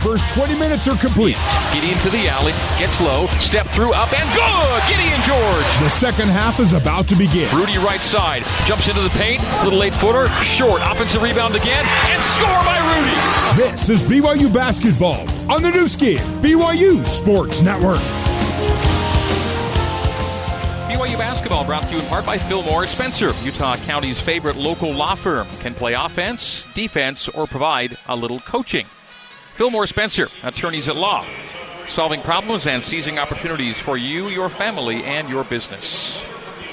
first 20 minutes are complete. Gideon to the alley, gets low, step through, up and good! Gideon George! The second half is about to begin. Rudy right side, jumps into the paint, little late footer, short, offensive rebound again, and score by Rudy! This is BYU basketball on the Nu Skin, BYU Sports Network. BYU basketball brought to you in part by Fillmore Spencer, Utah County's favorite local law firm. Can play offense, defense, or provide a little coaching. Fillmore Spencer, attorneys at law, solving problems and seizing opportunities for you, your family, and your business.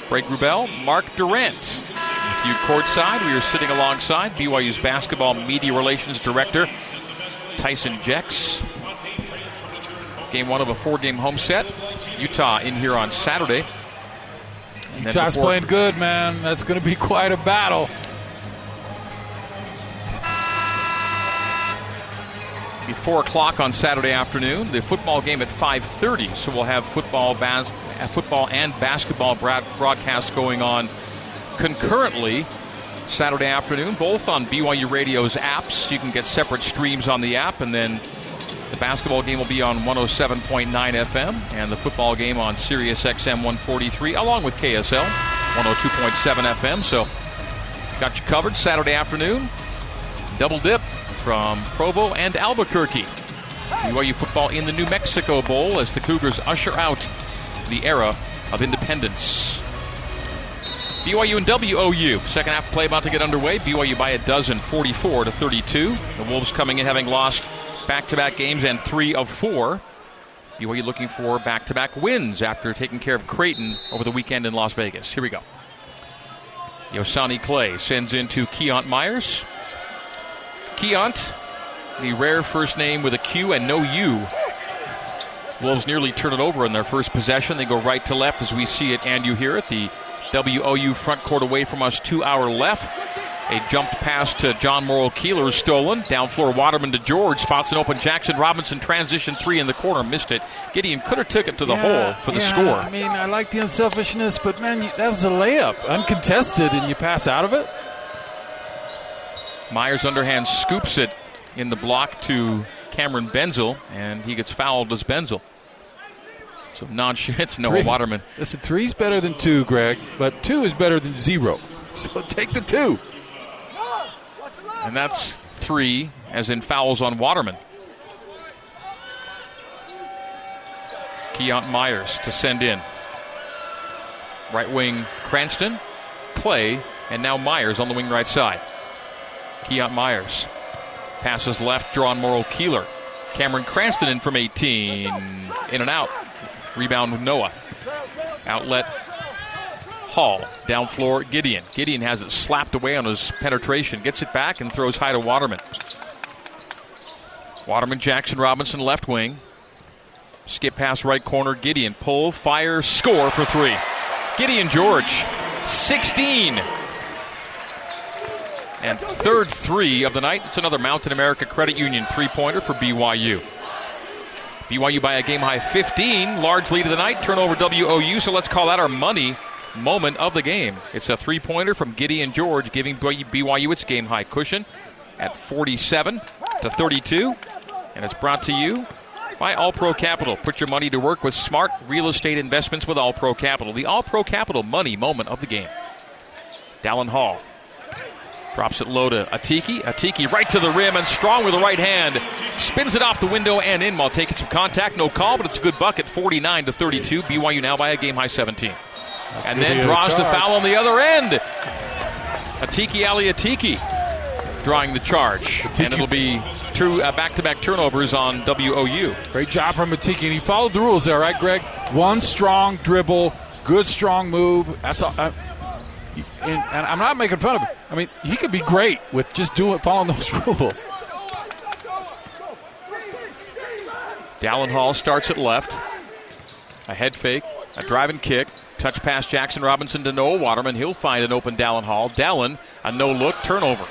Greg Wrubell, Mark Durant. With you courtside, we are sitting alongside BYU's basketball media relations director, Tyson Jex. Game one of a four game home set. Utah in here on Saturday. Utah's playing good, man. That's going to be quite a battle. Be four o'clock on Saturday afternoon. The football game at five thirty. So we'll have football, bas- football and basketball broadcasts going on concurrently Saturday afternoon, both on BYU Radio's apps. You can get separate streams on the app, and then the basketball game will be on 107.9 FM, and the football game on Sirius XM 143, along with KSL 102.7 FM. So, got you covered Saturday afternoon. Double dip from Provo and Albuquerque. BYU football in the New Mexico Bowl as the Cougars usher out the era of independence. BYU and WOU. Second half play about to get underway. BYU by a dozen, 44 to 32. The Wolves coming in having lost back to back games and three of four. BYU looking for back to back wins after taking care of Creighton over the weekend in Las Vegas. Here we go. Yosani Clay sends in to Keont Myers. Keont, the rare first name with a Q and no U. Wolves nearly turn it over in their first possession. They go right to left as we see it and you hear it. The WOU front court away from us, two hour left. A jumped pass to John Morrill Keeler stolen. Down floor, Waterman to George. Spots an open Jackson Robinson transition three in the corner. Missed it. Gideon could have took it to the yeah, hole for the yeah, score. I mean, I like the unselfishness, but man, that was a layup. Uncontested, and you pass out of it. Myers underhand scoops it in the block to Cameron Benzel, and he gets fouled as Benzel. So non it's Noah Three. Waterman. Listen, three's better than two, Greg, but two is better than zero. So take the two. And that's three, as in fouls on Waterman. Keont Myers to send in. Right wing Cranston, Clay, and now Myers on the wing right side. Keont Myers passes left, drawn Morrill Keeler. Cameron Cranston in from 18. In and out. Rebound with Noah. Outlet Hall. Down floor Gideon. Gideon has it slapped away on his penetration. Gets it back and throws high to Waterman. Waterman, Jackson Robinson, left wing. Skip pass right corner. Gideon pull, fire, score for three. Gideon George, 16. And third three of the night. It's another Mountain America Credit Union three pointer for BYU. BYU by a game high 15. Large lead of the night. Turnover WOU. So let's call that our money moment of the game. It's a three pointer from Gideon George, giving BYU its game high cushion at 47 to 32. And it's brought to you by All Pro Capital. Put your money to work with smart real estate investments with All Pro Capital. The All Pro Capital money moment of the game. Dallin Hall drops it low to Atiki. Atiki right to the rim and strong with the right hand. Spins it off the window and in while taking some contact. No call, but it's a good bucket. 49 to 32. BYU now by a game high 17. That's and then a draws the foul on the other end. Atiki Ali Atiki drawing the charge. And it'll be two uh, back-to-back turnovers on WOU. Great job from Matiki. And he followed the rules there, right, Greg? One strong dribble, good strong move. That's all. Uh, and, and I'm not making fun of him. I mean, he could be great with just doing following those rules. Dallin Hall starts at left. A head fake, a driving kick, touch pass Jackson Robinson to Noah Waterman. He'll find an open Dallin Hall. Dallin, a no look turnover.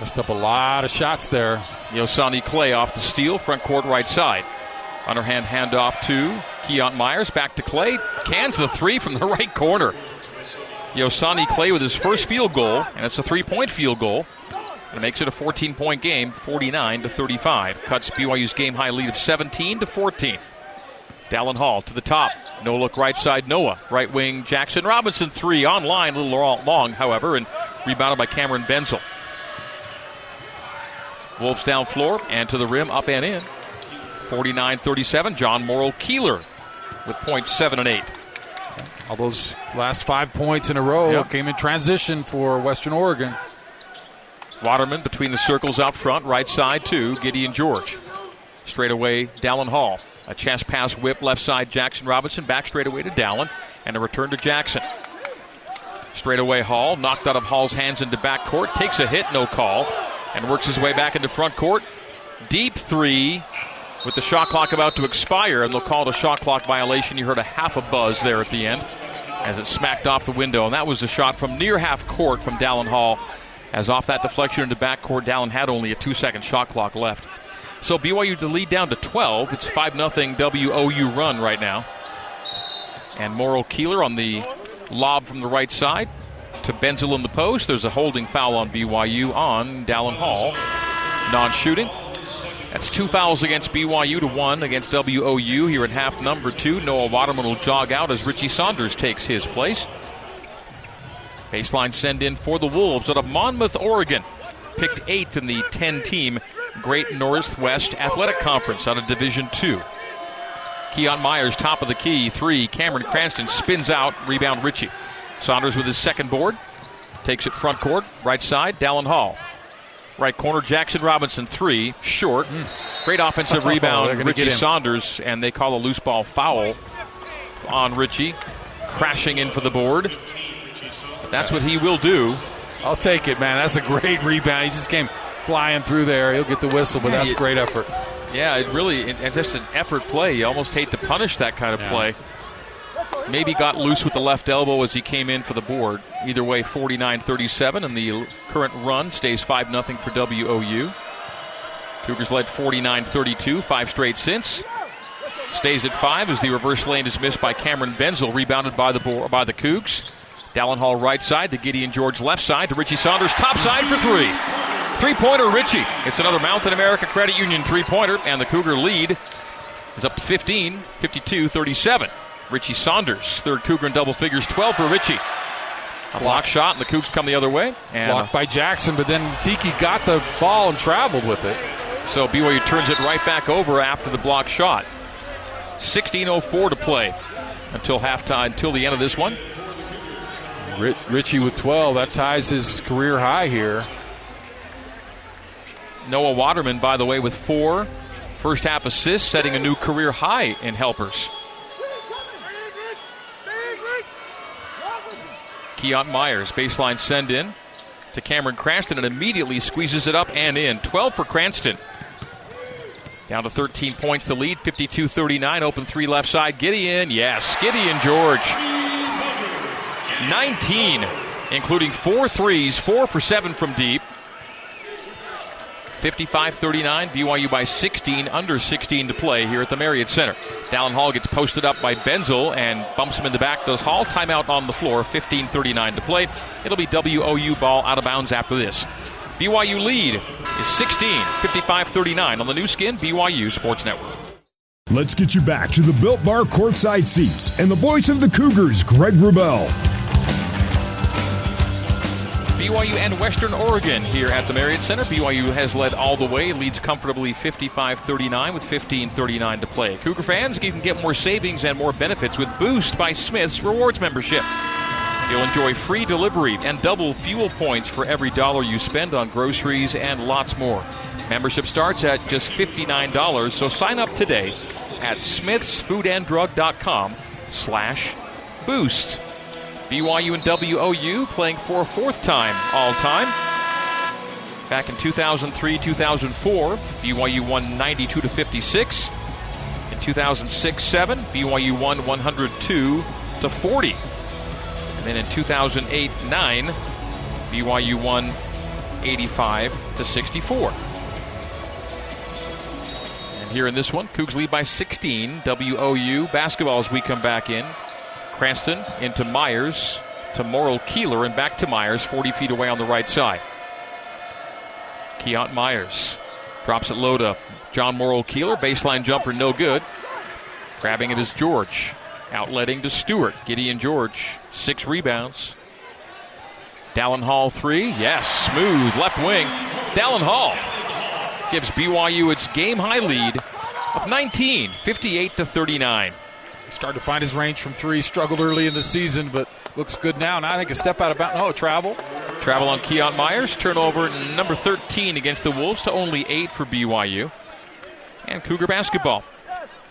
Messed up a lot of shots there. Yosani Clay off the steal, front court right side. Underhand handoff to Keont Myers. Back to Clay. Cans the three from the right corner. Yosani Clay with his first field goal, and it's a three point field goal. It makes it a 14 point game, 49 to 35. Cuts BYU's game high lead of 17 to 14. Dallin Hall to the top. No look right side, Noah. Right wing, Jackson Robinson, three on line, a little long, however, and rebounded by Cameron Benzel. Wolves down floor and to the rim, up and in. 49 37. John Morrill Keeler with points seven and eight. All those last five points in a row Yep. came in transition for Western Oregon. Waterman between the circles out front, right side to Gideon George. Straight away, Dallin Hall. A chest pass whip left side, Jackson Robinson. Back straight away to Dallin. And a return to Jackson. Straight away, Hall. Knocked out of Hall's hands into back court. Takes a hit, no call. And works his way back into front court. Deep three with the shot clock about to expire. And they'll call it a shot clock violation. You heard a half a buzz there at the end as it smacked off the window. And that was a shot from near half court from Dallin Hall. As off that deflection into backcourt, Dallin had only a two second shot clock left. So BYU to lead down to 12. It's 5 0 WOU run right now. And Morrill Keeler on the lob from the right side to Benzel in the post. There's a holding foul on BYU on Dallin Hall. Non shooting. That's two fouls against BYU to one against WOU here at half number two. Noah Waterman will jog out as Richie Saunders takes his place. Baseline send in for the Wolves out of Monmouth, Oregon. Picked eighth in the 10 team Great Northwest Athletic Conference out of Division Two. Keon Myers, top of the key, three. Cameron Cranston spins out, rebound Richie. Saunders with his second board. Takes it front court, right side, Dallin Hall. Right corner, Jackson Robinson, three. Short. Hmm. Great offensive They're rebound, Richie. Saunders, and they call a loose ball foul on Richie, Crashing in for the board. That's what he will do. I'll take it, man. That's a great rebound. He just came flying through there. He'll get the whistle, but that's great effort. Yeah, it really, it, it's just an effort play. You almost hate to punish that kind of Yeah. play. Maybe got loose with the left elbow as he came in for the board. Either way, 49 37, and the current run stays 5 0 for WOU. Cougars led 49 32, five straight since. Stays at five as the reverse lane is missed by Cameron Benzel, rebounded by the bo- by the Cougs. Dallin Hall right side to Gideon George left side to Richie Saunders top side for three. Three pointer Richie. It's another Mountain America Credit Union three pointer, and the Cougar lead is up to 15, 52 37. Richie Saunders, third Cougar in double figures, 12 for Richie. A block shot, and the Cougs come the other way. And Blocked by Jackson, but then Tiki got the ball and traveled with it. so BYU turns it right back over after the block shot. 16.04 to play until halftime, until the end of this one. Ri- Richie with 12. That ties his career high here. Noah Waterman, by the way, with four first half assists, setting a new career high in helpers. Keon Myers, baseline send in to Cameron Cranston and immediately squeezes it up and in. 12 for Cranston. Down to 13 points, the lead, 52 39. Open three left side. Gideon, yes, Gideon George. 19, including four threes, four for seven from deep. 55 39, BYU by 16, under 16 to play here at the Marriott Center. Dallin Hall gets posted up by Benzel and bumps him in the back. Does Hall timeout on the floor, 15 39 to play. It'll be WOU ball out of bounds after this. BYU lead is 16, 55 39 on the Nu Skin, BYU Sports Network. Let's get you back to the Built Bar courtside seats and the voice of the Cougars, Greg Wrubell. BYU and Western Oregon here at the Marriott Center. BYU has led all the way, leads comfortably 55 39 with 15 39 to play. Cougar fans, you can get more savings and more benefits with Boost by Smith's Rewards membership. You'll enjoy free delivery and double fuel points for every dollar you spend on groceries and lots more. Membership starts at just $59, so sign up today at smithsfoodanddrug.com slash boost. BYU and WOU playing for a fourth time all time. Back in 2003 2004, BYU won 92 to 56. In 2006 7, BYU won 102 to 40. And then in 2008 9, BYU won 85 to 64. And here in this one, Cougs lead by 16. WOU basketball as we come back in. Cranston into Myers to Morrill Keeler and back to Myers, 40 feet away on the right side. Keont Myers drops it low to John Morrill Keeler. Baseline jumper, no good. Grabbing it is George. Outletting to Stewart. Gideon George, six rebounds. Dallin Hall, three. Yes, smooth left wing. Dallin Hall gives BYU its game high lead of 19, 58 to 39. Started to find his range from three. Struggled early in the season, but looks good now. Now I think a step out of bounds. Oh, travel. Travel on Keon Myers. Turnover number 13 against the Wolves to only eight for BYU. And Cougar basketball.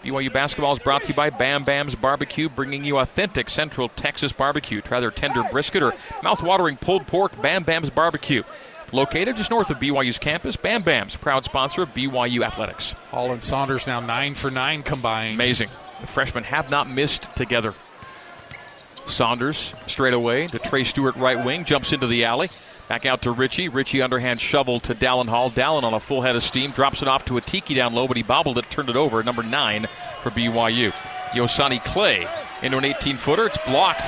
BYU basketball is brought to you by Bam Bam's Barbecue, bringing you authentic Central Texas barbecue. Try their tender brisket or mouth-watering pulled pork. Bam Bam's Barbecue. Located just north of BYU's campus, Bam Bam's proud sponsor of BYU Athletics. Hall and Saunders now nine for nine combined. Amazing. The freshmen have not missed together. Saunders straight away to Trey Stewart, right wing, jumps into the alley. Back out to Richie. Richie underhand shovel to Dallin Hall. Dallin on a full head of steam. Drops it off to Atiki down low, but he bobbled it, turned it over. Number nine for BYU. Yosani Clay into an 18 footer. It's blocked.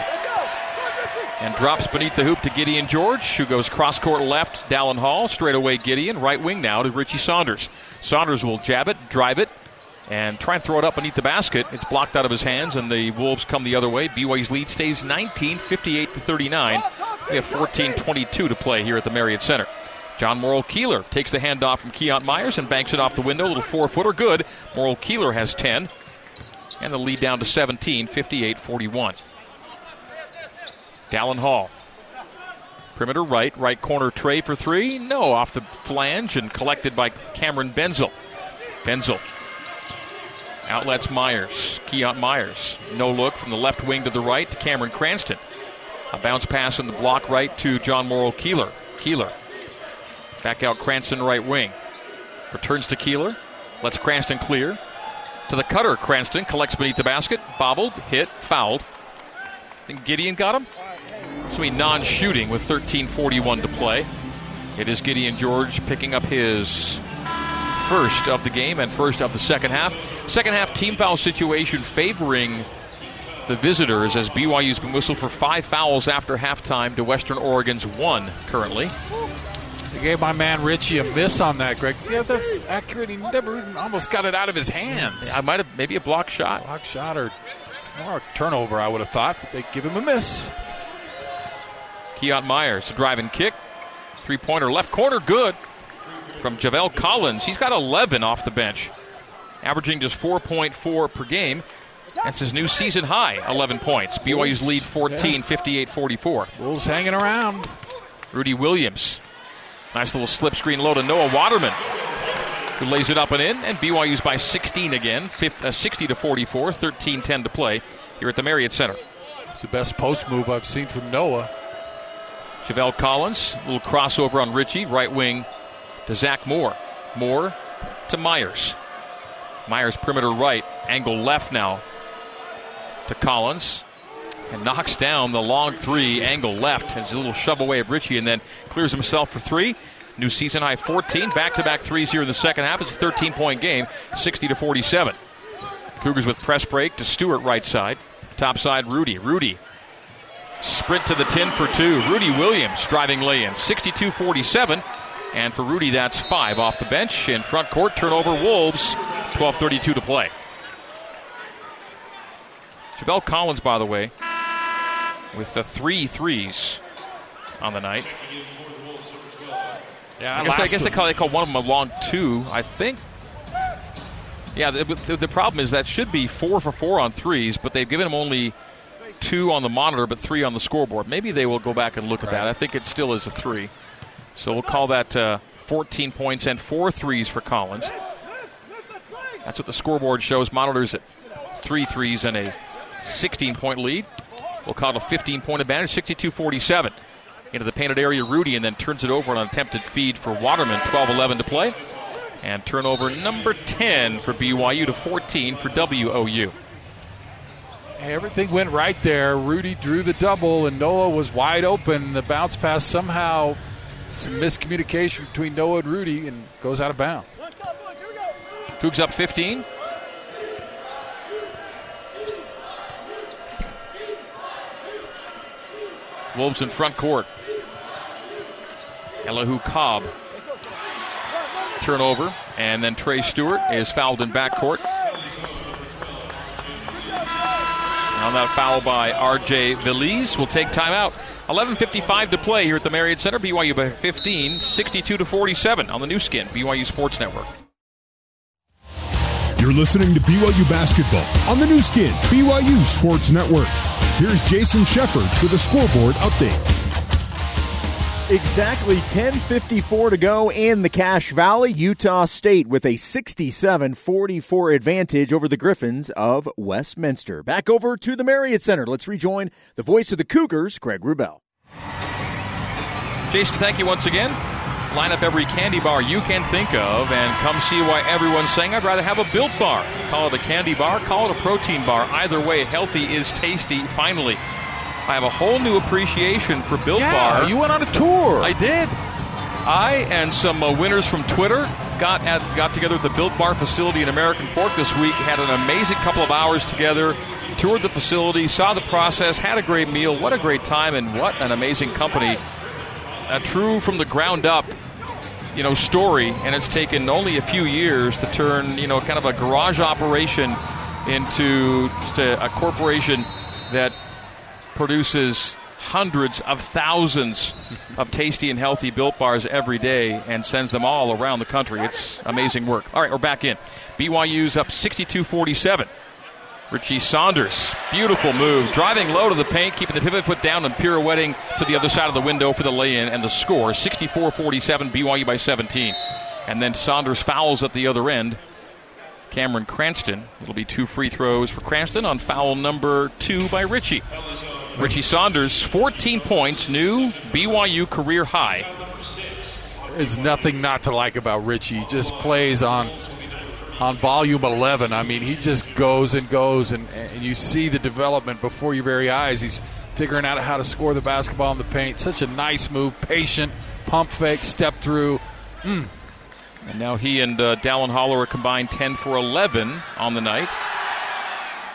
And drops beneath the hoop to Gideon George, who goes cross court left. Dallin Hall. Straight away Gideon. Right wing now to Richie Saunders. Saunders will jab it, drive it, and try and throw it up beneath the basket. It's blocked out of his hands, and the Wolves come the other way. BYU's lead stays 19, 58 to 39. We have 14 22 to play here at the Marriott Center. John Morrill Keeler takes the handoff from Keont Myers and banks it off the window. A little four footer, good. Morrill Keeler has 10. And the lead down to 17, 58 41. Dallin Hall. Perimeter right, right corner Trey for three. No, off the flange and collected by Cameron Benzel. Benzel outlets Myers. Keont Myers. No look from the left wing to the right to Cameron Cranston. A bounce pass in the block right to John Morrill Keeler. Keeler. Back out Cranston right wing. Returns to Keeler. Lets Cranston clear. To the cutter, Cranston collects beneath the basket. Bobbled, hit, fouled. I think Gideon got him. So he non shooting with 13.41 to play. It is Gideon George picking up his first of the game and first of the second half. Second half team foul situation favoring the visitors as BYU's been whistled for five fouls after halftime to Western Oregon's one currently. They gave my man Richie a miss on that, Greg. Yeah, that's accurate. He never even almost got it out of his hands. I might have maybe a block shot. Block shot or more turnover, I would have thought, but they give him a miss. Keont Myers, driving kick. Three pointer left corner, good. From Javel Collins. He's got 11 off the bench, averaging just 4.4 per game. That's his new season high, 11 points. BYU's lead 14, 58 44. Wolves hanging around. Rudy Williams. Nice little slip screen low to Noah Waterman, who lays it up and in. And BYU's by 16 again, 50, uh, 60 to 44, 13 10 to play here at the Marriott Center. It's the best post move I've seen from Noah. Javel Collins, little crossover on Richie, right wing to Zach Moore. Moore to Myers. Myers perimeter right, angle left now to Collins. And knocks down the long three, angle left. Has a little shove away of Richie and then clears himself for three. New season high 14. Back to back threes here in the second half. It's a 13 point game, 60 to 47. Cougars with press break to Stewart right side. Top side, Rudy. Rudy Sprint to the 10 for two. Rudy Williams driving lay in. 62 47. And for Rudy, that's five off the bench. In front court, turnover Wolves. 12.32 to play. Javel Collins, by the way, with the three threes on the night. Yeah, I guess, I guess they, call, they call one of them a long two, I think. Yeah, the, the, the, problem is that should be four for four on threes, but they've given him only two on the monitor, but three on the scoreboard. Maybe they will go back and look at that. I think it still is a three. So we'll call that uh, 14 points and four threes for Collins. That's what the scoreboard shows. Monitors at three threes and a 16 point lead. We'll call it a 15 point advantage, 62 47. Into the painted area, Rudy, and then turns it over on an attempted feed for Waterman, 12 11 to play. And turnover number 10 for BYU to 14 for WOU. Everything went right there. Rudy drew the double, and Noah was wide open. The bounce pass somehow, some miscommunication between Noah and Rudy and goes out of bounds. Cougs up 15. Wolves in front court. Elihu Cobb turnover, and then Trey Stewart is fouled in backcourt. On that foul by R.J. Belize, will take timeout. 11:55 to play here at the Marriott Center. BYU by 15, 62 to 47 on the Nu Skin BYU Sports Network. You're listening to BYU basketball on the Nu Skin BYU Sports Network. Here's Jason Shepard with a scoreboard update. Exactly 10:54 to go in the Cache Valley. Utah State with a 67-44 advantage over the Griffins of Westminster. Back over to the Marriott Center. Let's rejoin the voice of the Cougars, Greg Wrubell. Jason, thank you once again. Line up every candy bar you can think of and come see why everyone's saying I'd rather have a built bar. Call it a candy bar, call it a protein bar. Either way, healthy is tasty, finally. I have a whole new appreciation for Built yeah, Bar. You went on a tour. I did. I and some uh, winners from Twitter got at got together at the Built Bar facility in American Fork this week. Had an amazing couple of hours together. Toured the facility, saw the process, had a great meal. What a great time, and what an amazing company! A true from the ground up, you know, story. And it's taken only a few years to turn, you know, kind of a garage operation into just a, a corporation that produces hundreds of thousands of tasty and healthy built bars every day and sends them all around the country. It's amazing work. All right, we're back in. BYU's up 62 47. Richie Saunders, beautiful move, driving low to the paint, keeping the pivot foot down and pirouetting to the other side of the window for the lay in and the score 64 47, BYU by 17. And then Saunders fouls at the other end. Cameron Cranston. It'll be two free throws for Cranston on foul number two by Richie. Richie Saunders, 14 points, new BYU career high. There's nothing not to like about Richie. He just plays on on volume 11. I mean, he just goes and goes, and, and you see the development before your very eyes. He's figuring out how to score the basketball in the paint. Such a nice move, patient, pump fake, step through. Mm. And now he and uh, Dallin Hall are combined 10 for 11 on the night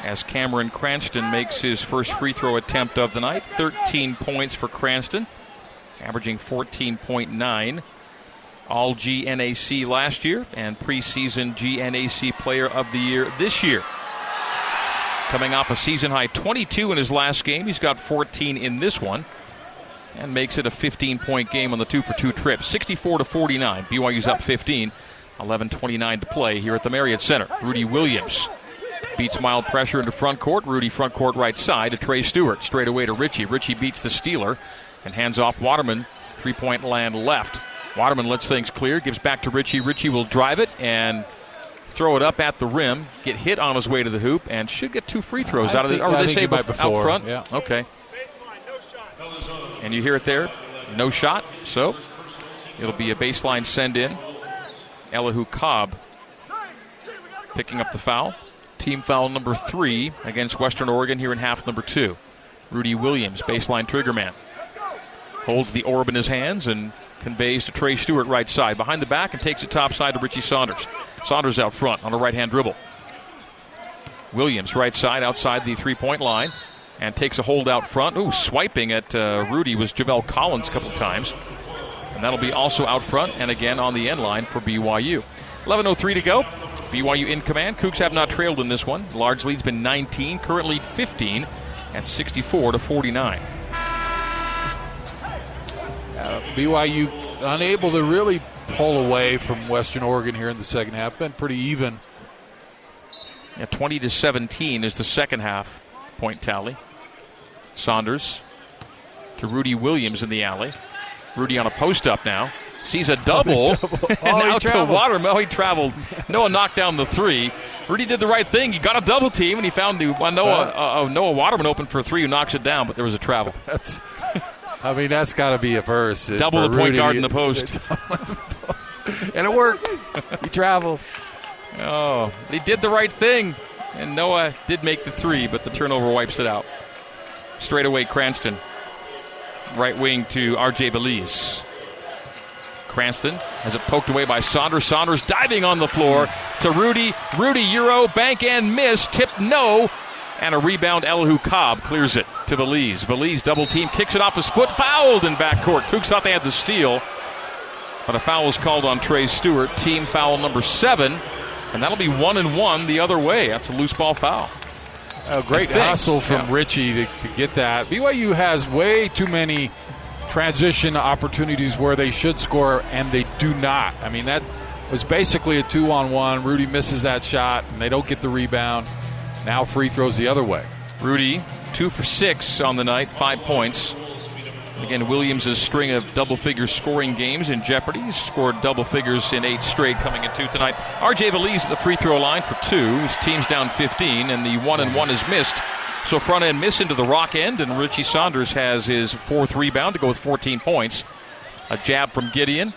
as Cameron Cranston makes his first free throw attempt of the night. 13 points for Cranston, averaging 14.9. All GNAC last year and preseason GNAC Player of the Year this year. Coming off a season high 22 in his last game, he's got 14 in this one and makes it a 15 point game on the two for two trip. 64 to 49. BYU's up 15. 11:29 to play here at the Marriott Center. Rudy Williams Beats mild pressure into front court. Rudy front court right side to Trey Stewart. Straight away to Richie. Richie beats the stealer and hands off Waterman. Three point land left. Waterman lets things clear, gives back to Richie. Richie will drive it and throw it up at the rim, get hit on his way to the hoop, and should get two free throws I out of it. Or they say bef- before, out front? Yeah. Okay. And you hear it there. No shot. So it'll be a baseline send in. Elihu Cobb picking up the foul. Team foul number three against Western Oregon here in half number two. Rudy Williams, baseline trigger man. Holds the orb in his hands and conveys to Trey Stewart right side. Behind the back and takes it top side to Richie Saunders. Saunders out front on a right hand dribble. Williams right side outside the three point line and takes a hold out front. Ooh, swiping at uh, Rudi was Javelle Collins a couple times. And that'll be also out front and again on the end line for BYU. 11.03 to go. BYU in command. Cougs have not trailed in this one. Large lead's been 19, current lead 15 at 64 to 49. Uh, BYU unable to really pull away from Western Oregon here in the second half. Been pretty even. Yeah, 20 to 17 is the second half point tally. Saunders to Rudy Williams in the alley. Rudy on a post up now. Sees a double. and Oh, now to traveled. Waterman. Oh, he traveled. Noah knocked down the three. Rudy did the right thing. He got a double team, and he found the, uh, Noah, uh, uh, Noah Waterman open for three, who knocks it down, but there was a travel. That's. I mean, that's got to be a first. Double the point Rudy. guard in the post. and it worked. he traveled. Oh, he did the right thing. And Noah did make the three, but the turnover wipes it out. Straight away, Cranston. Right wing to RJ Belize. Cranston has it poked away by Saunders. Saunders diving on the floor to Rudy. Rudy Euro, bank and miss. Tip no. And a rebound, Elihu Cobb clears it to Belize. Belize double team, kicks it off his foot, fouled in backcourt. Cougs thought they had the steal. But a foul was called on Trey Stewart, team foul number seven, and that'll be one and one the other way. That's a loose ball foul. A great hustle from yeah. Richie to, to get that. BYU has way too many transition opportunities where they should score and they do not. I mean, that was basically a two on one. Rudy misses that shot and they don't get the rebound. Now free throws the other way. Rudy, two for six on the night, five points. Again, Williams' string of double figure scoring games in jeopardy. Scored double figures in eight straight coming in two tonight. RJ Belize at the free throw line for two. His team's down 15, and the one and one is missed. So front end miss into the rock end, and Richie Saunders has his fourth rebound to go with 14 points. A jab from Gideon,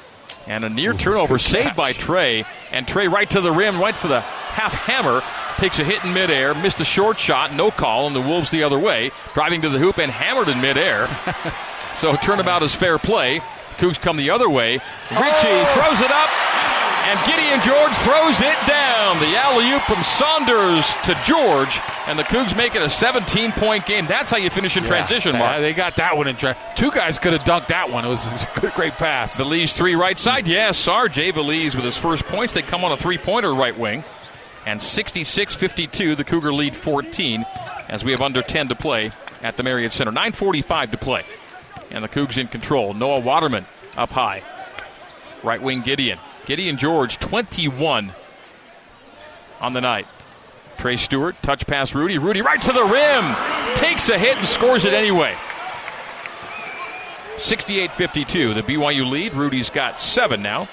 and a near turnover saved by Trey. And Trey right to the rim, right for the half hammer. Takes a hit in midair, missed a short shot, no call, and the Wolves the other way, driving to the hoop and hammered in midair. so turnabout is fair play. Cougs come the other way. Richie oh. throws it up, and Gideon George throws it down. The alley oop from Saunders to George, and the Cougs make it a 17 point game. That's how you finish in yeah, transition, Mark. They got that one in transition. Two guys could have dunked that one. It was a good, great pass. Belize three right side. Yes, RJ Belize with his first points. They come on a three pointer right wing. And 66 52, the Cougar lead 14 as we have under 10 to play at the Marriott Center. 9.45 to play. And the Cougs in control. Noah Waterman up high. Right wing Gideon. Gideon George, 21 on the night. Trey Stewart, touch pass Rudy. Rudy right to the rim. Takes a hit and scores it anyway. 68 52, the BYU lead. Rudy's got seven now.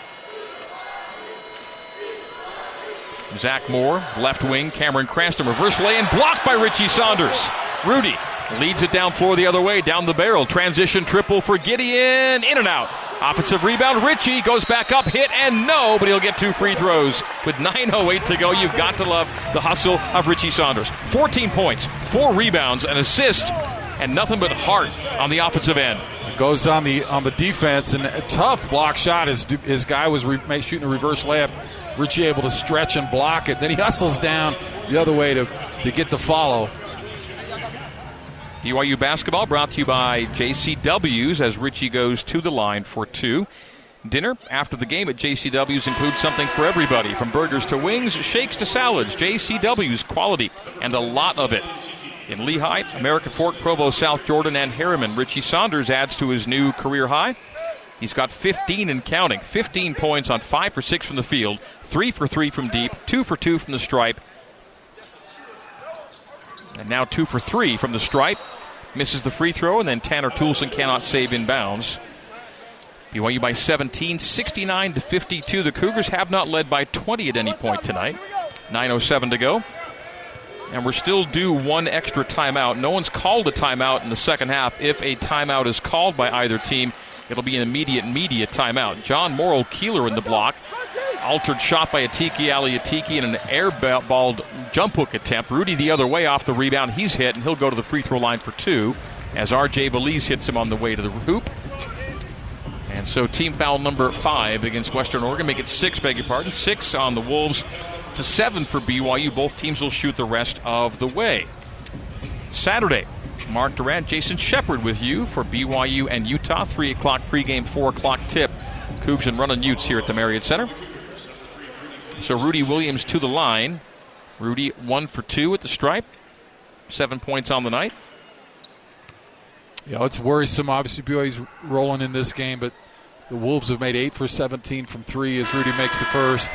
Zach Moore, left wing. Cameron Cranston, reverse lay and blocked by Richie Saunders. Rudy leads it down floor the other way, down the barrel. Transition triple for Gideon. In and out. Offensive rebound. Richie goes back up, hit and no, but he'll get two free throws with 9.08 to go. You've got to love the hustle of Richie Saunders. 14 points, four rebounds, an assist, and nothing but heart on the offensive end. Goes on the on the defense and a tough block shot. His his guy was re, shooting a reverse layup. Richie able to stretch and block it. Then he hustles down the other way to to get the follow. BYU basketball brought to you by JCW's as Richie goes to the line for two. Dinner after the game at JCW's includes something for everybody from burgers to wings, shakes to salads. JCW's quality and a lot of it. In Lehi, American Fork, Provo, South Jordan, and Herriman, Richie Saunders adds to his new career high. He's got 15 and counting. 15 points on 5 for 6 from the field, 3 for 3 from deep, 2 for 2 from the stripe, and now two for three from the stripe. Misses the free throw, and then Tanner Toolson cannot save in bounds. BYU by 17, 69 to 52. The Cougars have not led by 20 at any point tonight. 9.07 to go. And we're still due one extra timeout. No one's called a timeout in the second half. If a timeout is called by either team, it'll be an immediate media timeout. John Morrill Keeler in the block altered shot by Atiki Ali Atiki and an airballed jump hook attempt. Rudy the other way off the rebound. He's hit, and he'll go to the free throw line for two as RJ Belize hits him on the way to the hoop. And so team foul number five against Western Oregon. Make it six, beg your pardon. Six on the Wolves to seven for BYU. Both teams will shoot the rest of the way. Saturday, Mark Durant, Jason Shepard with you for BYU and Utah. 3 o'clock pregame, 4 o'clock tip. Cougs and running Utes here at the Marriott Center. So Rudy Williams to the line. Rudy one for two at the stripe. Seven points on the night. Know, it's worrisome. Obviously, BYU's rolling in this game, but the Wolves have made eight for 17 from three as Rudy makes the first.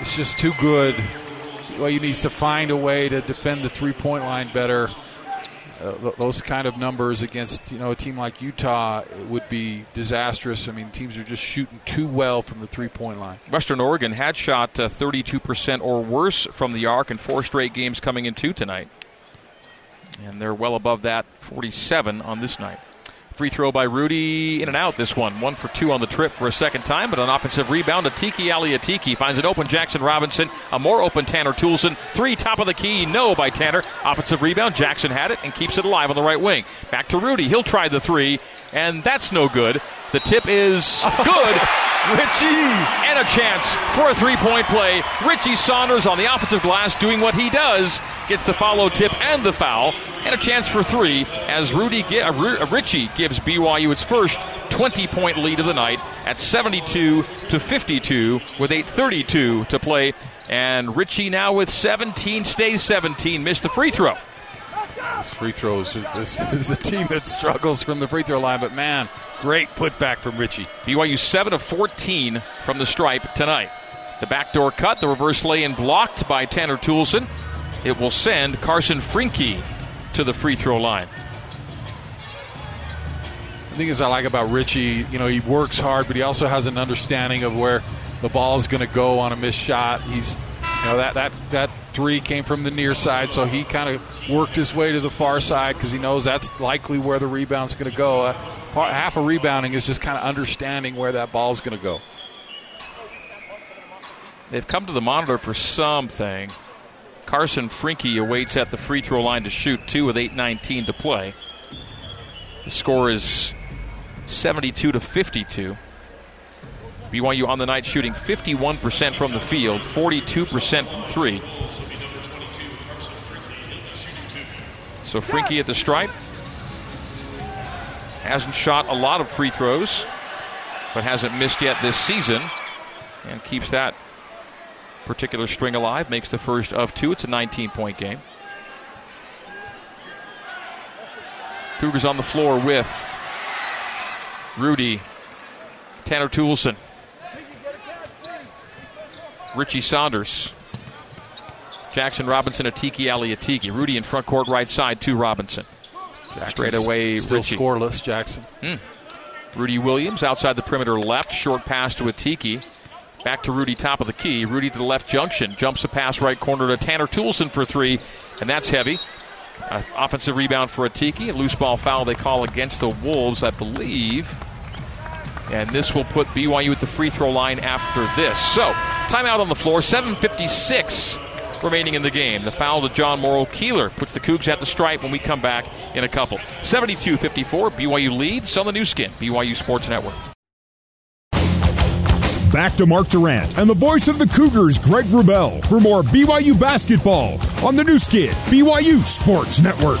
It's just too good. BYU needs to find a way to defend the three point line better uh, those kind of numbers against you know a team like Utah would be disastrous. I mean, teams are just shooting too well from the three point line. Western Oregon had shot uh, 32% or worse from the arc in four straight games coming into tonight, and they're well above that 47 on this night. Free throw by Rudy, in and out this one. One for two on the trip for a second time, but an offensive rebound. Atiki Ali Atiki finds it open. Jackson Robinson, a more open Tanner Toolson. Three top of the key, no by Tanner. Offensive rebound. Jackson had it and keeps it alive on the right wing. Back to Rudy. He'll try the three, and that's no good. The tip is good. Richie! And a chance for a three point play. Richie Saunders on the offensive glass doing what he does gets the follow tip and the foul, and a chance for three as Rudy uh, uh, Richie gives BYU its first 20 point lead of the night at 72 to 52 with 8:32 to play. And Richie now with 17 stays 17, missed the free throw. This free throws. This is a team that struggles from the free throw line, but man, great putback from Richie. BYU 7 of 14 from the stripe tonight. The backdoor cut, the reverse lay in blocked by Tanner Toolson. It will send Carson Frinky to the free throw line. The thing is, I like about Richie, you know, he works hard, but he also has an understanding of where the ball is going to go on a missed shot. He's, you know, that that that three came from the near side, so he kind of worked his way to the far side because he knows that's likely where the rebound's going to go. Uh, half of rebounding is just kind of understanding where that ball is going to go. They've come to the monitor for something. Carson Frinky awaits at the free throw line to shoot two with 8.19 to play. The score is 72 to 52. BYU on the night shooting 51% from the field, 42% from three. So Frinky at the stripe. Hasn't shot a lot of free throws, but hasn't missed yet this season, and keeps that particular string alive, makes the first of two. It's a 19 point game. Cougars on the floor with Rudy, Tanner Toolson, Richie Saunders, Jackson Robinson, Atiki Atiki. Rudy in front court right side to Robinson. Jackson's Straight away, still Richie. scoreless, Jackson. Mm. Rudy Williams outside the perimeter left, short pass to Atiki. Back to Rudy, top of the key. Rudy to the left junction. Jumps a pass right corner to Tanner Toolson for three, and that's heavy. Uh, offensive rebound for Atiki. A loose ball foul they call against the Wolves, I believe. And this will put BYU at the free throw line after this. So, timeout on the floor. 7.56 remaining in the game. The foul to John Morrill Keeler puts the Cougs at the stripe when we come back in a couple. 72 54, BYU leads on the Nu Skin, BYU Sports Network. Back to Mark Durant and the voice of the Cougars, Greg Wrubell, for more BYU basketball on the Nu Skin, BYU Sports Network.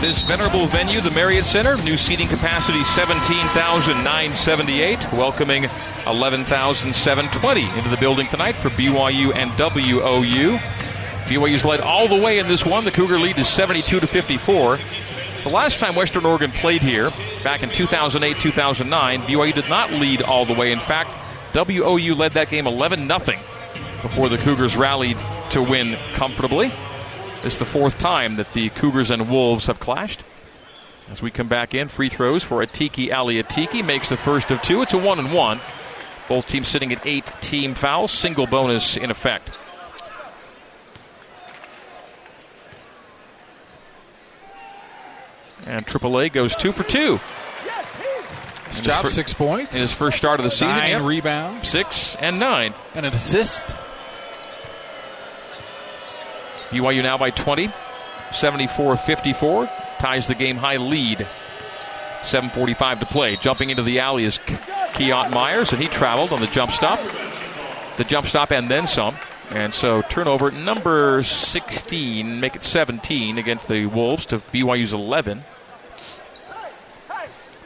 This venerable venue, the Marriott Center, new seating capacity 17,978, welcoming 11,720 into the building tonight for BYU and WOU. BYU's led all the way in this one. The Cougar lead is 72 to 54. The last time Western Oregon played here, back in 2008 2009, BYU did not lead all the way. In fact, WOU led that game 11 0 before the Cougars rallied to win comfortably. This is the fourth time that the Cougars and Wolves have clashed. As we come back in, free throws for Atiki Ali Atiki makes the first of two. It's a one and one. Both teams sitting at eight team fouls, single bonus in effect. And AAA goes two for two. His job, six points. In his first start of the season. Nine yep. rebounds. Six and nine. And an assist. BYU now by 20. 74 54. Ties the game high lead. 7.45 to play. Jumping into the alley is Keont Myers, and he traveled on the jump stop. The jump stop and then some. And so turnover number 16, make it 17 against the Wolves to BYU's 11.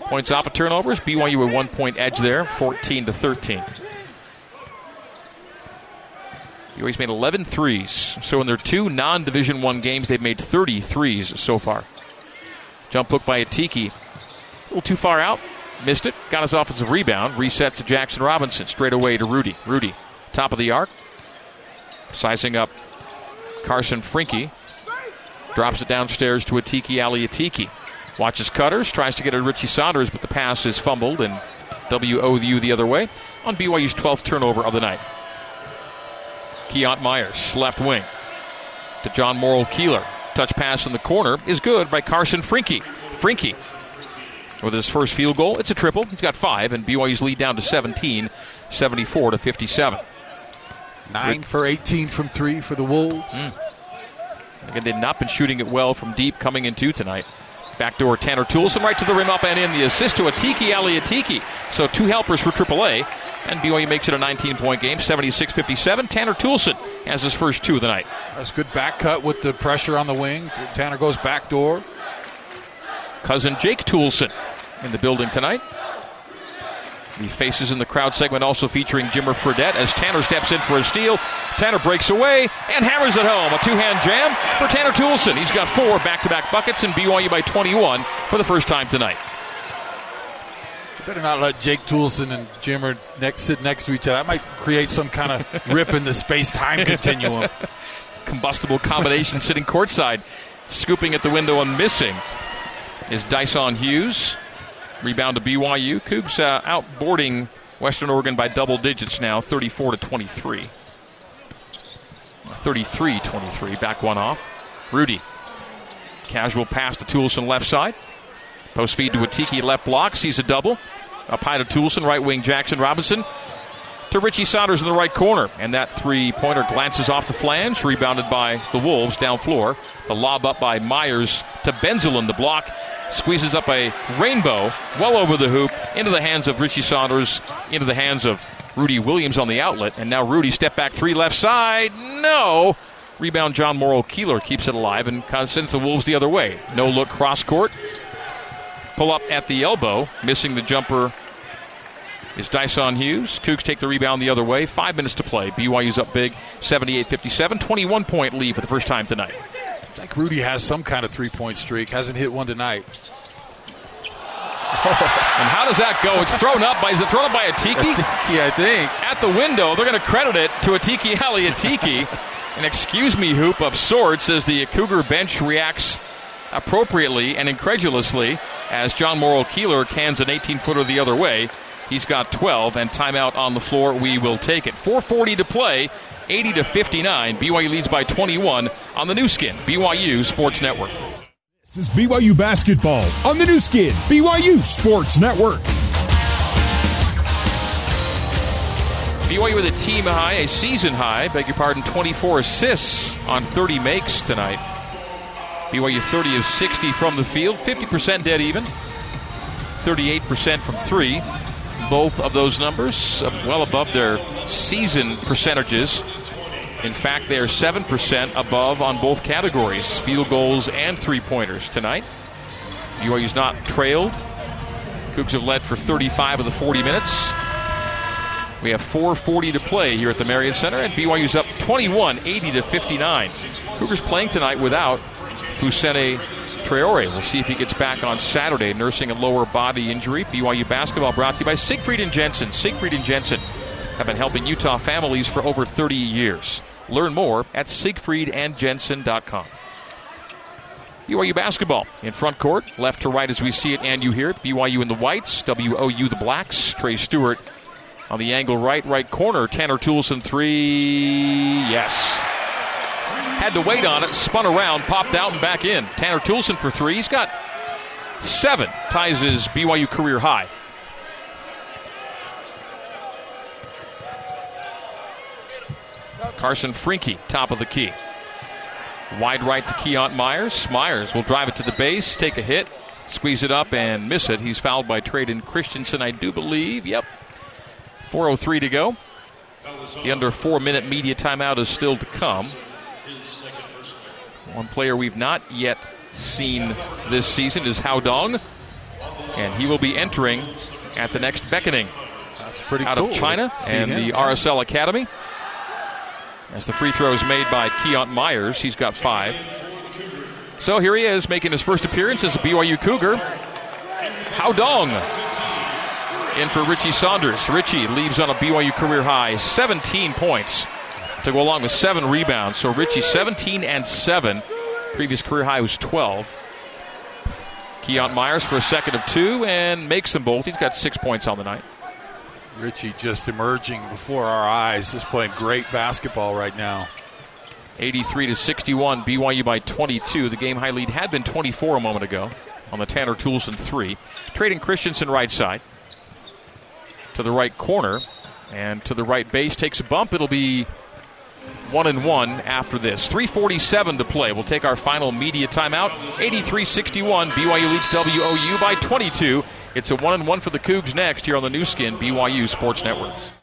Points off of turnovers. BYU a one point edge there, 14 to 13. BYU's made 11 threes. So in their two non Division One games, they've made 30 threes so far. Jump hook by Atiki. A little too far out. Missed it. Got his offensive rebound. Resets to Jackson Robinson. Straight away to Rudy. Rudy, top of the arc. Sizing up Carson Frinky. Drops it downstairs to Atiki Ali Atiki. Watches Cutters, tries to get a Richie Saunders, but the pass is fumbled and WOU the other way on BYU's 12th turnover of the night. Keont Myers, left wing to John Morrill Keeler. Touch pass in the corner is good by Carson Frinky. Frinky with his first field goal. It's a triple. He's got five, and BYU's lead down to 17, 74 to 57. Nine for 18 from three for the Wolves. Mm. Again, they've not been shooting it well from deep coming into tonight. Backdoor Tanner Toolson right to the rim up and in. The assist to Atiki Ali Atiki. So two helpers for AAA. And BYU makes it a 19 point game, 76 57. Tanner Toolson has his first two of the night. That's good back cut with the pressure on the wing. Tanner goes backdoor. Cousin Jake Toolson in the building tonight. The faces in the crowd segment also featuring Jimmer Fredette as Tanner steps in for a steal. Tanner breaks away and hammers it home. A two hand jam for Tanner Toolson. He's got four back to back buckets and BYU by 21 for the first time tonight. Better not let Jake Toolson and Jimmer next, sit next to each other. That might create some kind of rip in the space time continuum. Combustible combination sitting courtside, scooping at the window and missing is Dyson Hughes. Rebound to BYU. Cougs uh, outboarding Western Oregon by double digits now, 34 to 23. 33 23. Back one off. Rudy. Casual pass to Toolson left side. Post feed to Atiki left block. Sees a double. Up high to Toolson. Right wing Jackson Robinson. To Richie Saunders in the right corner. And that three pointer glances off the flange. Rebounded by the Wolves down floor. The lob up by Myers to Benzelin. The block squeezes up a rainbow well over the hoop into the hands of Richie Saunders, into the hands of Rudy Williams on the outlet. And now Rudy step back three left side. No. Rebound John Morrill Keeler keeps it alive and sends the Wolves the other way. No look cross court. Pull up at the elbow. Missing the jumper is Dyson Hughes. Cougs take the rebound the other way. Five minutes to play. BYU's up big, 78 57. 21 point lead for the first time tonight. It's like Rudy has some kind of three point streak. Hasn't hit one tonight. and how does that go? It's thrown up by, is it thrown up by a Tiki? Tiki, I think. At the window. They're going to credit it to a Tiki alley, a Tiki. An excuse me hoop of sorts as the Cougar bench reacts appropriately and incredulously as John Morrill Keeler cans an 18 footer the other way. He's got 12 and timeout on the floor. We will take it. 440 to play. 80 to 59. BYU leads by 21 on the Nu Skin, BYU Sports Network. This is BYU basketball on the Nu Skin, BYU Sports Network. BYU with a team high, a season high, beg your pardon, 24 assists on 30 makes tonight. BYU 30 of 60 from the field, 50% dead even, 38% from three. Both of those numbers well above their season percentages. In fact, they are 7% above on both categories field goals and three pointers tonight. BYU's not trailed. Cougs have led for 35 of the 40 minutes. We have 4:40 to play here at the Marriott Center, and BYU's up 21, 80 to 59. Cougars playing tonight without Fousseyni Traore. We'll see if he gets back on Saturday, nursing a lower body injury. BYU basketball brought to you by Siegfried and Jensen. Siegfried and Jensen have been helping Utah families for over 30 years. Learn more at siegfriedandjensen.com. BYU basketball in front court, left to right as we see it and you hear it. BYU in the whites, WOU the blacks. Trey Stewart on the angle right, right corner. Tanner Toolson three. Yes. Had to wait on it, spun around, popped out and back in. Tanner Toolson for three. He's got seven, ties his BYU career high. Carson Franke, top of the key. Wide right to Keont Myers. Myers will drive it to the base, take a hit, squeeze it up, and miss it. He's fouled by Traden Christensen, I do believe. Yep. 4.03 to go. The under four minute media timeout is still to come. One player we've not yet seen this season is Hao Dong, and he will be entering at the next beckoning. That's pretty out cool. of China and him, the. RSL Academy. As the free throw is made by Keont Myers, he's got five. So here he is making his first appearance as a BYU Cougar. Hao Dong in for Richie Saunders. Richie leaves on a BYU career high 17 points to go along with seven rebounds. So Richie 17 and 7. Previous career high was 12. Keont Myers for a second of two and makes them both. He's got six points on the night. Richie just emerging before our eyes, just playing great basketball right now. 83 to 61, BYU by 22. The game high lead had been 24 a moment ago on the Tanner Toolson three. Traden Christensen right side to the right corner and to the right base takes a bump. It'll be one and one after this. 347 to play. We'll take our final media timeout. 83-61. BYU leads WOU by 22 It's a one and one for the Cougs next here on the Nu Skin BYU Sports Networks.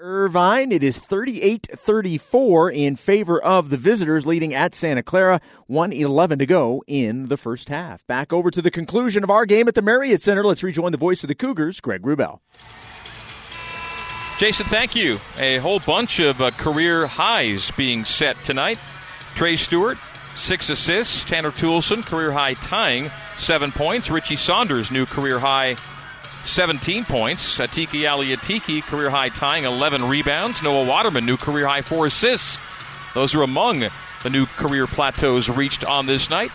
Irvine. It is 38 34 in favor of the visitors, leading at Santa Clara. 111 to go in the first half. Back over to the conclusion of our game at the Marriott Center. Let's rejoin the voice of the Cougars, Greg Wrubell. Jason, thank you. A whole bunch of uh, career highs being set tonight. Trey Stewart, six assists. Tanner Toolson, career high tying seven points. Richie Saunders, new career high 17 points. Atiki Aliatiki, career high tying 11 rebounds. Noah Waterman, new career high four assists. Those are among the new career plateaus reached on this night.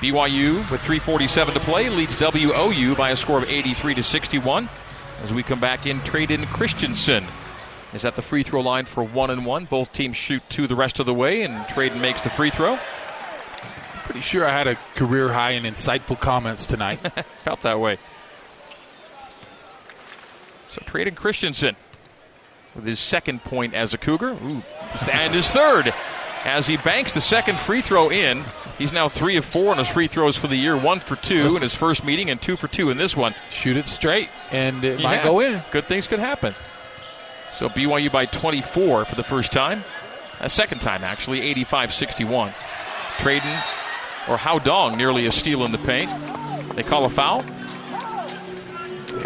BYU with 347 to play leads WOU by a score of 83 to 61. As we come back in, Traden Christensen is at the free throw line for one and one. Both teams shoot two the rest of the way, and Traden makes the free throw. Pretty sure I had a career high in insightful comments tonight. Felt that way. So Traden Christensen with his second point as a Cougar. Ooh, and his third as he banks the second free throw in. He's now three of four on his free throws for the year, one for two in his first meeting, and two for two in this one. Shoot it straight, and it Yeah. might go in. Good things could happen. So BYU by 24 for the first time. A second time, actually, 85 61. Traden or Hao Dong nearly a steal in the paint. They call a foul.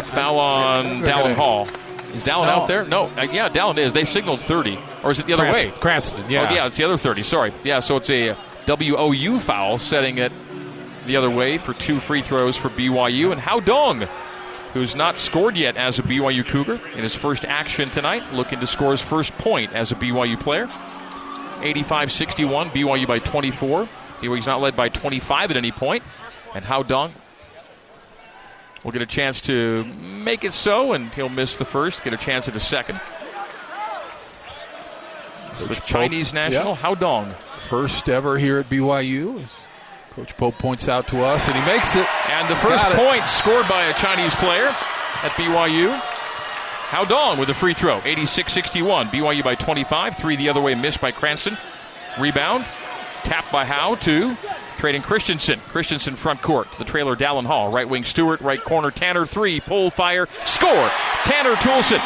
Foul on Dallin Hall. Is Dallin No. out there? No. Uh, yeah, Dallin is. They signaled 30. Or is it the other Cranston, way? Cranston, yeah. Oh, yeah, it's the other 30. Sorry. Yeah, so it's a WOU foul, setting it the other way for two free throws for BYU. And Hao Dong, who's not scored yet as a BYU Cougar in his first action tonight, looking to score his first point as a BYU player. 85 61, BYU by 24. BYU's not led by 25 at any point. And Hao Dong will get a chance to make it so, and he'll miss the first, get a chance at a second. the Chinese national, yeah. Hao Dong. First ever here at BYU. Coach Pope points out to us, and he makes it. And the first Got it. point scored by a Chinese player at BYU. Hao Dong with a free throw, 86 61. BYU by 25. Three the other way, missed by Cranston. Rebound, tapped by Hao to Traden Christensen. Christensen front court to the trailer Dallin Hall. Right wing Stewart, right corner Tanner. Three, pull, fire, score. Tanner Toolson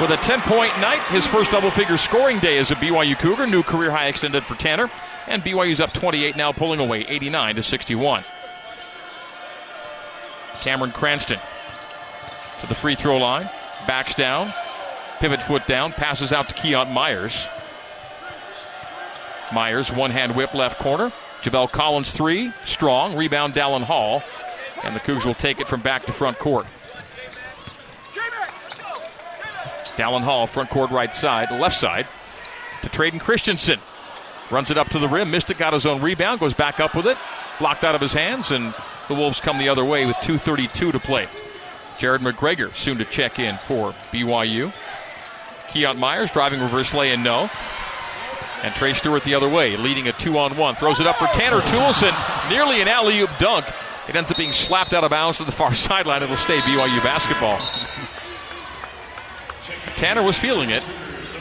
with a 10 point night. His first double figure scoring day as a BYU Cougar. New career high extended for Tanner. And BYU's up 28 now, pulling away 89 to 61. Cameron Cranston to the free throw line, backs down, pivot foot down, passes out to Keont Myers. Myers, one hand whip left corner. Javel Collins, three, strong. Rebound, Dallin Hall. And the Cougs will take it from back to front court. Dallin Hall, front court right side, left side to Traden Christensen. Runs it up to the rim, missed it, got his own rebound, goes back up with it, blocked out of his hands, and the Wolves come the other way with 2.32 to play. Jared McGregor soon to check in for BYU. Keont Myers driving reverse lay in no. And Trey Stewart the other way, leading a two on one. Throws it up for Tanner Toolson. Nearly an alley oop dunk. It ends up being slapped out of bounds to the far sideline. It'll stay BYU basketball. Tanner was feeling it.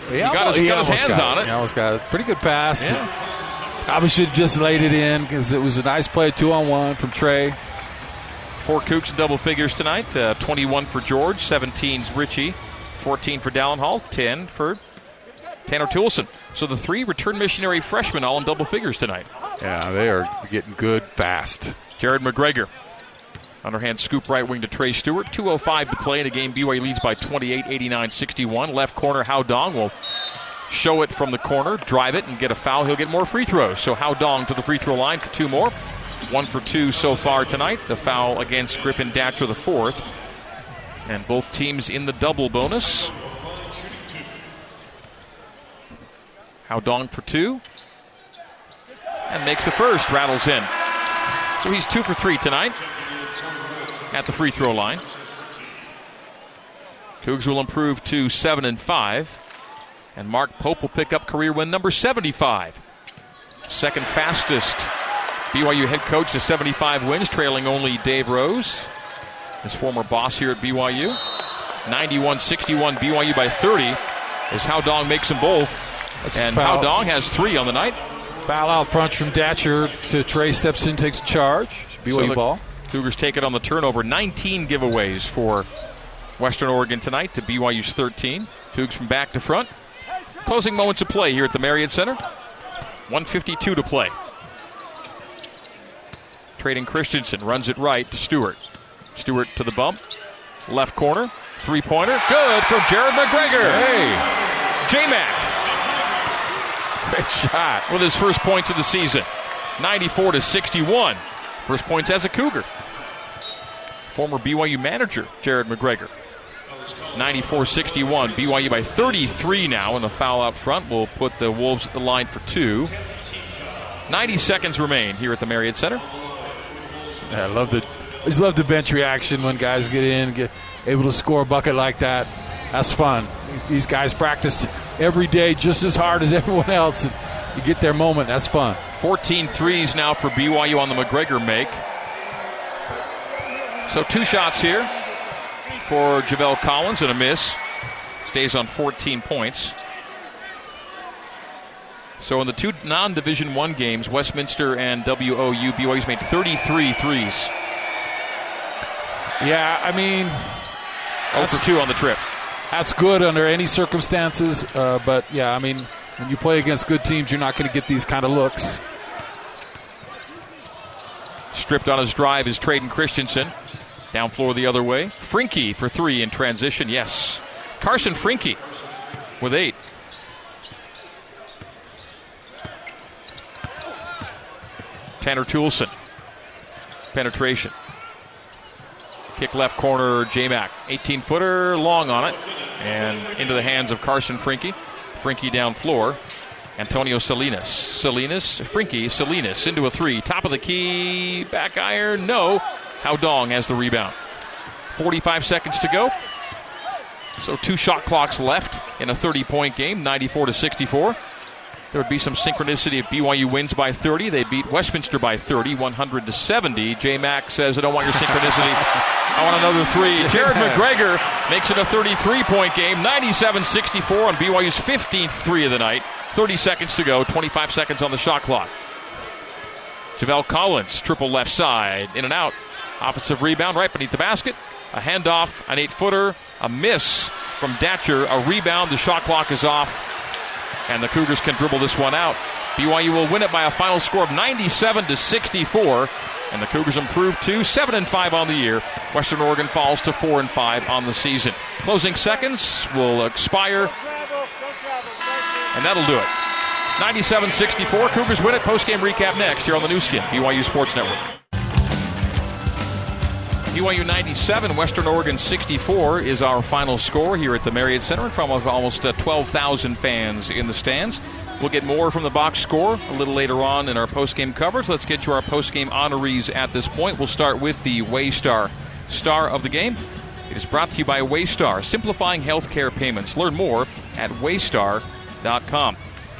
He got his- got his almost hands got on it. He almost got a pretty good pass. Yeah. Probably should have just laid it in because it was a nice play, two on one from Trey. Four Cougs in double figures tonight. Uh, 21 for George, 17's Richie, 14 for Dallin Hall, 10 for Tanner Toolson. So the three return missionary freshmen all in double figures tonight. Yeah, they are getting good fast. Jared McGregor. Underhand scoop right wing to Trey Stewart. 2.05 to play in a game. BYU leads by 28, 89 61. Left corner, Hao Dong will show it from the corner, drive it, and get a foul. He'll get more free throws. So Hao Dong to the free throw line for two more. One for two so far tonight. The foul against Griffin Datcher, the fourth. And both teams in the double bonus. Hao Dong for two. And makes the first, rattles in. So he's two for three tonight at the free throw line. Cougs will improve to seven and five, and Mark Pope will pick up career win number 75. Second fastest BYU head coach to 75 wins, trailing only Dave Rose, his former boss here at BYU. 91 61 BYU by 30 is Hao Dong makes them both. That's and. Hao Dong has three on the night. Foul out front from Datcher to Trey steps in, takes a charge. BYU So the ball. Cougars take it on the turnover. 19 giveaways for Western Oregon tonight to BYU's 13. Cougs from back to front. Closing moments of play here at the Marriott Center. 152 to play. Traden Christensen runs it right to Stewart. Stewart to the bump. Left corner. Three pointer. Good from Jared McGregor. Hey, J Mac great shot. with his first points of the season. 94 to 61. First points as a Cougar. Former BYU manager Jared McGregor. 94 61. BYU by 33 now, and the foul out front will put the Wolves at the line for two. 90 seconds remain here at the Marriott Center. Yeah, I love the. I just love the bench reaction when guys get in, get able to score a bucket like that. That's fun. These guys practiced every day just as hard as everyone else, and you get their moment. That's fun. 14 threes now for BYU on the McGregor make. So two shots here for Javelle Collins and a miss. Stays on 14 points. So in the two non-division one games, Westminster and WOU, BYU's made 33 threes. Yeah, I mean, that's for 2 on the trip. that's good under any circumstances. Uh, but yeah, I mean, when you play against good teams, you're not going to get these kind of looks. Stripped on his drive is Traden Christensen. Down floor the other way. Frinky for three in transition. Yes. Carson Frinky with eight. Tanner Toolson. Penetration. Kick left corner, J Mac. 18 footer, long on it. And into the hands of Carson Frinky. Frinky down floor. Antonio Salinas. Salinas, Frinky, Salinas into a three. Top of the key, back iron, no. Hao Dong has the rebound. 45 seconds to go. So two shot clocks left in a 30 point game, 94 to 64. There would be some synchronicity if BYU wins by 30. They beat Westminster by 30, 100 to 70. J Mac says, I don't want your synchronicity. I want another three. Jared McGregor makes it a 33 point game, 97 64 on BYU's 15th three of the night. 30 seconds to go, 25 seconds on the shot clock. Javelle Collins, triple left side, in and out. Offensive rebound right beneath the basket. A handoff, an eight footer, a miss from Datcher, a rebound. The shot clock is off, and the Cougars can dribble this one out. BYU will win it by a final score of 97 to 64, and the Cougars improve to 7 and 5 on the year. Western Oregon falls to 4 and 5 on the season. Closing seconds will expire, and that'll do it. 97 64. Cougars win it. Post game recap next here on the Nu Skin, BYU Sports Network. BYU 97, Western Oregon 64 is our final score here at the Marriott Center in front of almost uh, 12,000 fans in the stands. We'll get more from the box score a little later on in our post-game coverage. Let's get to our post-game honorees at this point. We'll start with the Waystar star of the game. It is brought to you by Waystar, simplifying healthcare payments. Learn more at waystar.com.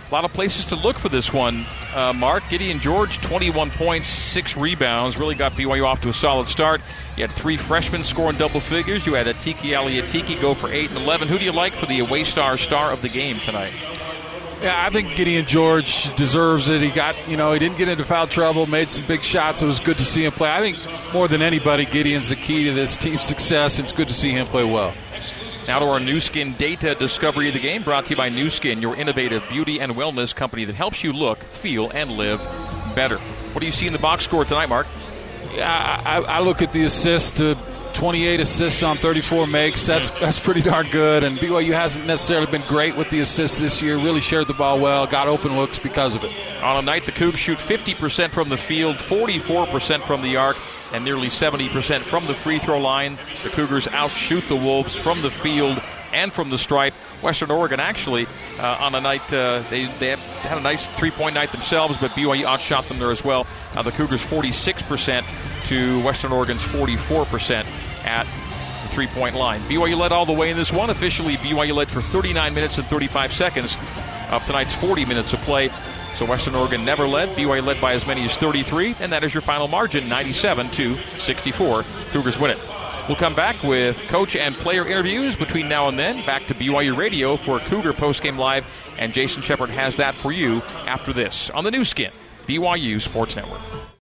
A lot of places to look for this one, uh, Mark. Gideon George, 21 points, six rebounds, really got BYU off to a solid start. You had three freshmen scoring double figures. You had Atiki Aliatiki go for 8 and 11. Who do you like for the Waystar star of the game tonight? Yeah, I think Gideon George deserves it. He got, you know, he didn't get into foul trouble, made some big shots. It was good to see him play. I think more than anybody, Gideon's the key to this team's success. It's good to see him play well. Now to our Nu Skin data discovery of the game, brought to you by Nu Skin, your innovative beauty and wellness company that helps you look, feel, and live better. What do you see in the box score tonight, Mark? Yeah, I, I look at the assist to 28 assists on 34 makes. That's hmm. that's pretty darn good. And BYU hasn't necessarily been great with the assists this year. Really shared the ball well, got open looks because of it. On a night the Cougs shoot 50% from the field, 44% from the arc, and nearly 70% from the free throw line. The Cougars outshoot the Wolves from the field and from the stripe. Western Oregon actually uh, on a night uh, they they had a nice three point night themselves, but BYU outshot them there as well. Now the Cougars 46% to Western Oregon's 44% at the three point line. BYU led all the way in this one. Officially, BYU led for 39 minutes and 35 seconds of tonight's 40 minutes of play. So Western Oregon never led. BYU led by as many as 33, and that is your final margin, 97 to 64. Cougars win it. We'll come back with coach and player interviews between now and then. Back to BYU Radio for Cougar Postgame Live, and Jason Shepard has that for you after this on the Nu Skin, BYU Sports Network.